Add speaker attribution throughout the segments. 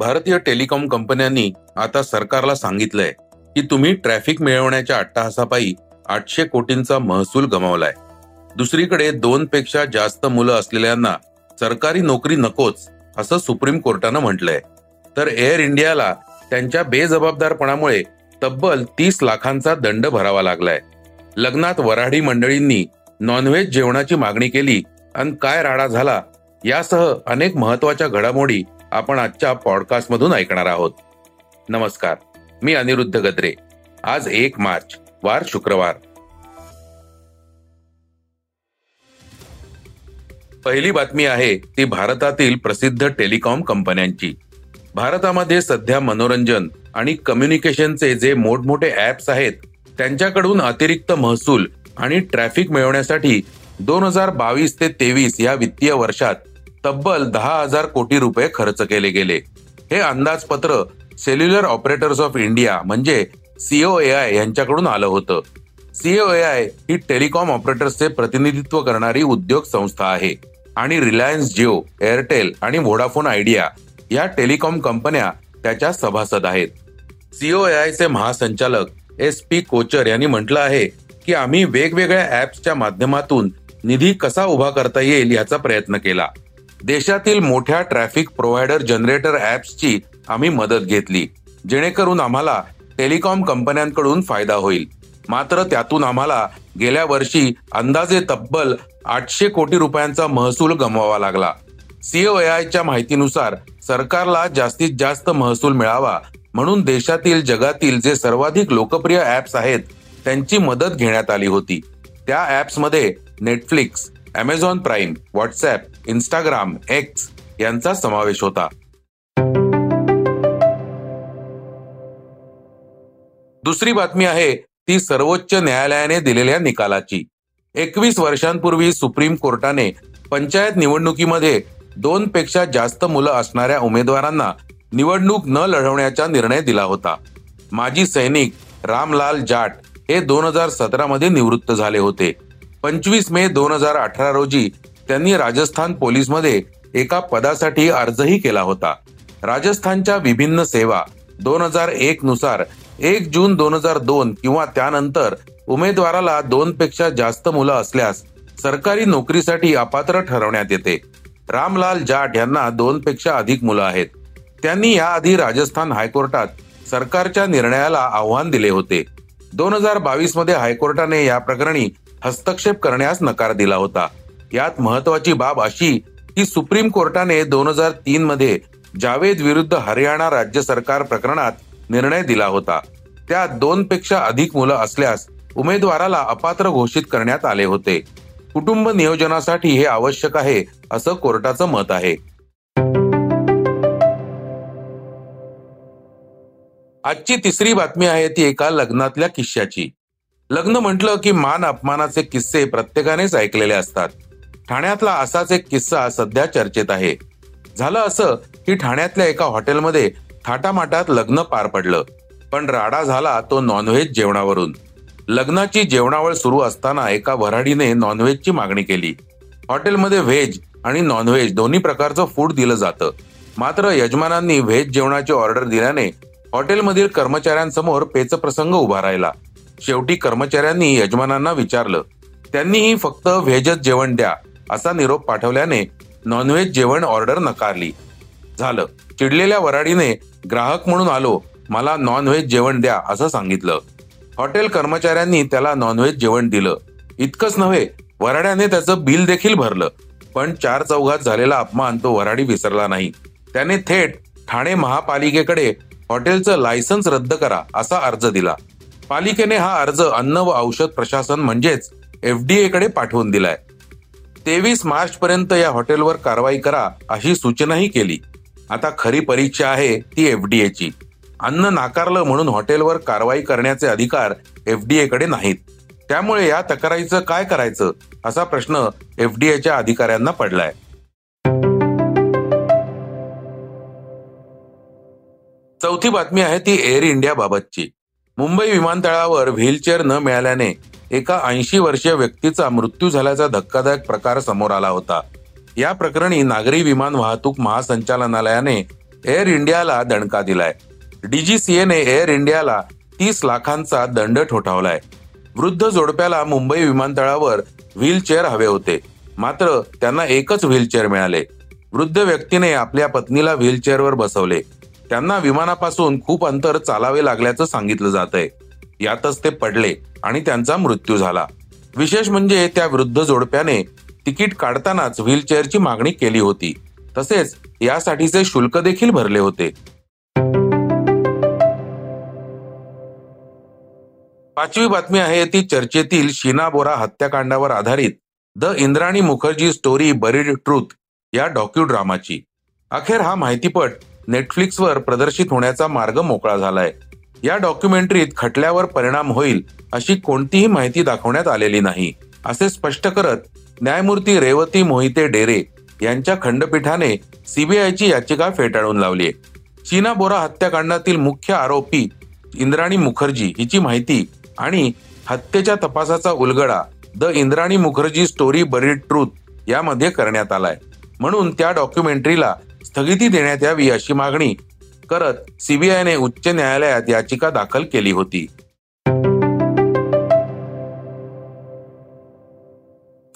Speaker 1: भारतीय टेलिकॉम कंपन्यांनी आता सरकारला सांगितलंय की तुम्ही ट्रॅफिक मिळवण्याच्या अट्टहासापायी आठशे कोटींचा महसूल गमावलाय. दुसरीकडे दोन पेक्षा जास्त मुलं असलेल्यांना सरकारी नोकरी नकोच असं सुप्रीम कोर्टानं म्हटलंय. तर एअर इंडियाला त्यांच्या बेजबाबदारपणामुळे तब्बल तीस लाखांचा दंड भरावा लागलाय. लग्नात वराडी मंडळींनी नॉनव्हेज जेवणाची मागणी केली आणि काय राडा झाला यासह अनेक महत्त्वाच्या घडामोडी आपण आजच्या पॉडकास्ट मधून ऐकणार आहोत. नमस्कार मी अनिरुद्ध गद्रे. आज एक मार्च वार शुक्रवार. पहिली बातमी आहे ती भारतातील प्रसिद्ध टेलिकॉम कंपन्यांची. भारतामध्ये सध्या मनोरंजन आणि कम्युनिकेशनचे जे मोठमोठे ऍप्स आहेत त्यांच्याकडून अतिरिक्त महसूल आणि ट्रॅफिक मिळवण्यासाठी दोन हजार बावीस ते तेवीस या वित्तीय वर्षात तब्बल दहा हजार कोटी रुपये खर्च केले गेले. हे अंदाजपत्र सेल्युलर ऑपरेटर्स ऑफ इंडिया म्हणजे सीओएआय यांच्याकडून आलं होतं. सीओएआय ही टेलिकॉम ऑपरेटर्सचे प्रतिनिधित्व करणारी उद्योग संस्था आहे. आणि रिलायन्स जिओ एअरटेल आणि व्होडाफोन आयडिया या टेलिकॉम कंपन्या त्याच्या सभासद आहेत. सीओएआयचे महासंचालक एस पी कोचर यांनी म्हटलं आहे की आम्ही वेगवेगळ्या ऍप्सच्या माध्यमातून निधी कसा उभा करता येईल याचा प्रयत्न केला. देशातील मोठ्या ट्रॅफिक प्रोव्हायडर जनरेटर ऍप्सची आम्ही मदत घेतली जेणेकरून आम्हाला टेलिकॉम कंपन्यांकडून फायदा होईल. मात्र त्यातून आम्हाला गेल्या वर्षी अंदाजे तब्बल आठशे कोटी रुपयांचा महसूल गमवावा लागला. सीओएआयच्या माहितीनुसार सरकारला जास्तीत जास्त महसूल मिळावा म्हणून देशातील जगातील जे सर्वाधिक लोकप्रिय ऍप्स आहेत त्यांची मदत घेण्यात आली होती. त्या ऍप्समध्ये Netflix Amazon Prime WhatsApp Instagram X यांचा समावेश होता. दुसरी बातमी आहे ती सर्वोच्च न्यायालयाने दिलेल्या निकालाची. एकवीस वर्षांपूर्वी सुप्रीम कोर्टाने पंचायत निवडणुकीमध्ये दोन पेक्षा जास्त मुलं असणाऱ्या उमेदवारांना निवडणूक न लढवण्याचा निर्णय दिला होता. माजी सैनिक रामलाल जाट हे दोन हजार सतरा मध्ये निवृत्त झाले होते. पंचवीस मे दोन हजार अठरा रोजी त्यांनी राजस्थान पोलीसमध्ये एका पदासाठी अर्जही केला होता. राजस्थानच्या विभिन्न सेवा दोन हजार एक नुसार एक जून दोन हजार दोन किंवा त्यानंतर उमेदवाराला दोन पेक्षा जास्त मुलं असल्यास सरकारी नोकरीसाठी अपात्र ठरवण्यात येते. रामलाल जाट यांना दोन पेक्षा अधिक मुलं आहेत. त्यांनी याआधी राजस्थान हायकोर्टात सरकारच्या निर्णयाला आव्हान दिले होते. दोन हजार बावीसमध्ये हायकोर्टाने या प्रकरणी हस्तक्षेप करण्यास नकार दिला होता. यात महत्वाची बाब अशी की सुप्रीम कोर्टाने दोन हजार तीन मध्ये जावेद विरुद्ध हरियाणा राज्य सरकार प्रकरणात निर्णय दिला होता. त्यात दोन पेक्षा अधिक मुलं असल्यास उमेदवाराला अपात्र घोषित करण्यात आले होते. कुटुंब नियोजनासाठी हे आवश्यक आहे असं कोर्टाचं मत आहे. आजची तिसरी बातमी आहे ती एका लग्नातल्या किस्स्याची. लग्न म्हटलं की मान अपमानाचे किस्से प्रत्येकानेच ऐकलेले असतात. ठाण्यातला असाच एक किस्सा सध्या चर्चेत आहे. झालं असं की ठाण्यातल्या एका हॉटेलमध्ये थाटामाटात लग्न पार पडलं. पण राडा झाला तो नॉनव्हेज जेवणावरून. लग्नाची जेवणावळ सुरू असताना एका वऱ्हाडीने नॉनव्हेजची मागणी केली. हॉटेलमध्ये व्हेज आणि नॉनव्हेज दोन्ही प्रकारचं फूड दिलं जातं. मात्र यजमानांनी व्हेज जेवणाची ऑर्डर दिल्याने हॉटेलमधील कर्मचाऱ्यांसमोर पेचप्रसंग उभा राहिला. शेवटी कर्मचाऱ्यांनी यजमानांना विचारलं त्यांनीही फक्त व्हेजच जेवण द्या असा निरोप पाठवल्याने नॉनव्हेज जेवण ऑर्डर नकारली. झालं. चिडलेल्या वराडीने ग्राहक म्हणून आलो मला नॉनव्हेज जेवण द्या असं सांगितलं. हॉटेल कर्मचाऱ्यांनी त्याला नॉनव्हेज जेवण दिलं. इतकंच नव्हे वराड्याने त्याचं बिल देखील भरलं. पण चार चौघात झालेला अपमान तो वराडी विसरला नाही. त्याने थेट ठाणे महापालिकेकडे हॉटेलचं लायसन्स रद्द करा असा अर्ज दिला. पालिकेने हा अर्ज अन्न व औषध प्रशासन म्हणजेच एफडीए कडे पाठवून दिलाय. तेवीस मार्च पर्यंत या हॉटेलवर कारवाई करा अशी सूचनाही केली. आता खरी परीक्षा आहे ती एफडीए ची. अन्न नाकारलं म्हणून हॉटेलवर कारवाई करण्याचे अधिकार एफडीए कडे नाहीत. त्यामुळे या तक्रारीचं काय करायचं असा प्रश्न एफडीएच्या अधिकाऱ्यांना पडलाय. चौथी बातमी आहे ती एअर इंडिया बाबतची. मुंबई विमानतळावर व्हीलचेअर न मिळाल्याने एका ऐंशी वर्षीय व्यक्तीचा मृत्यू झाल्याचा धक्कादायक प्रकार समोर आला होता. या प्रकरणी नागरी विमान वाहतूक महासंचालनालयाने एअर इंडियाला दणका दिलाय. डीजीसीएने एअर इंडियाला तीस लाखांचा दंड ठोठावलाय. वृद्ध जोडप्याला मुंबई विमानतळावर व्हीलचेअर हवे होते. मात्र त्यांना एकच व्हीलचेअर मिळाले. वृद्ध व्यक्तीने आपल्या पत्नीला व्हीलचेअरवर बसवले. त्यांना विमानापासून खूप अंतर चालावे लागल्याचं सांगितलं जात आहे यातच ते पडले आणि त्यांचा मृत्यू झाला. विशेष म्हणजे त्या वृद्ध जोडप्याने तिकीट काढतानाच व्हीलचेअरची मागणी केली होती. तसेच यासाठीचे शुल्क देखील भरले होते. पाचवी बातमी आहे ती चर्चेतील शीना बोरा हत्याकांडावर आधारित the Indrani Mukerjea story buried truth या डॉक्यू ड्रामाची अखेर हा माहितीपट नेटफ्लिक्सवर प्रदर्शित होण्याचा मार्ग मोकळा झालाय. या डॉक्युमेंटरीत खटल्यावर परिणाम होईल अशी कोणतीही माहिती दाखवण्यात आलेली नाही असे स्पष्ट करत न्यायमूर्ती रेवती मोहिते डेरे यांच्या खंडपीठाने सीबीआयची याचिका फेटाळून लावली चीना बोरा हत्याकांडातील मुख्य आरोपी इंद्राणी मुखर्जी हिची माहिती आणि हत्येच्या तपासाचा उलगडा the Indrani Mukherjee story buried truth यामध्ये करण्यात आलाय. म्हणून त्या डॉक्युमेंटरीला स्थगिती देण्यात यावी अशी मागणी करत सीबीआयने उच्च न्यायालयात याचिका दाखल केली होती.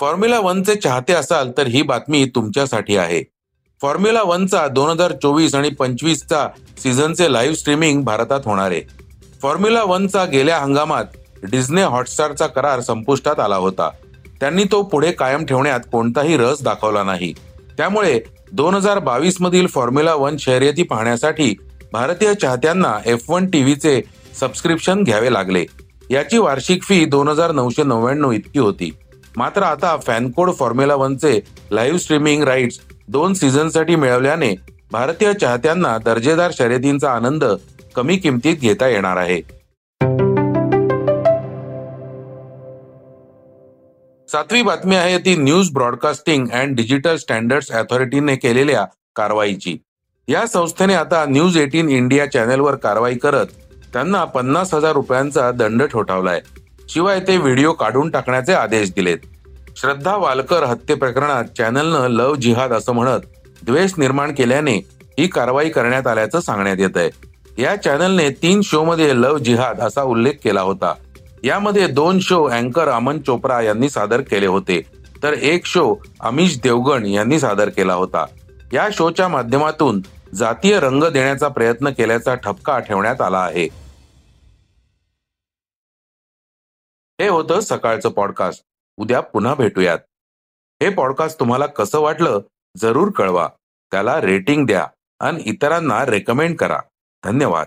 Speaker 1: फॉर्म्युला वनचे चाहते असाल तर ही बातमी तुमच्यासाठी आहे. फॉर्म्युला वनचा दोन हजार चोवीस आणि पंचवीसचा सीझनचे लाईव्ह स्ट्रीमिंग भारतात होणार आहे. फॉर्म्युला वनचा गेल्या हंगामात डिझने हॉटस्टारचा करार संपुष्टात आला होता. त्यांनी तो पुढे कायम ठेवण्यात कोणताही रस दाखवला नाही. त्यामुळे दोन हजार बावीस मधील फॉर्म्युला वन शर्यती पाहण्यासाठी भारतीय चाहत्यांना एफ वन टीव्हीचे सबस्क्रिप्शन घ्यावे लागले. याची वार्षिक फी दोन हजार नऊशे नव्याण्णव इतकी होती. मात्र आता फॅनकोड फॉर्म्युला वनचे लाईव्ह स्ट्रीमिंग राईट्स दोन सीझनसाठी मिळवल्याने भारतीय चाहत्यांना दर्जेदार शर्यतींचा आनंद कमी किमतीत घेता येणार आहे. सातवी बातमी आहे ती news broadcasting and digital standards अथॉरिटीने केलेल्या कारवाईची. या संस्थेने आता न्यूज एटीन इंडिया चॅनेलवर कारवाई करत त्यांना पन्नास हजार रुपयांचा दंड ठोठावलाय. शिवाय ते व्हिडिओ काढून टाकण्याचे आदेश दिलेत. श्रद्धा वालकर हत्ये प्रकरणात चॅनलनं लव जिहाद असं म्हणत द्वेष निर्माण केल्याने ही कारवाई करण्यात आल्याचं सांगण्यात येत आहे या चॅनलने तीन शो मध्ये लव जिहाद असा उल्लेख केला होता. यामध्ये दोन शो अँकर अमन चोप्रा यांनी सादर केले होते. तर एक शो अमिश देवगण यांनी सादर केला होता. या शोच्या माध्यमातून जातीय रंग देण्याचा प्रयत्न केल्याचा ठपका ठेवण्यात आला आहे. हे होतं सकाळचं पॉडकास्ट. उद्या पुन्हा भेटूयात. हे पॉडकास्ट तुम्हाला कसं वाटलं जरूर कळवा. त्याला रेटिंग द्या आणि इतरांना रेकमेंड करा. धन्यवाद.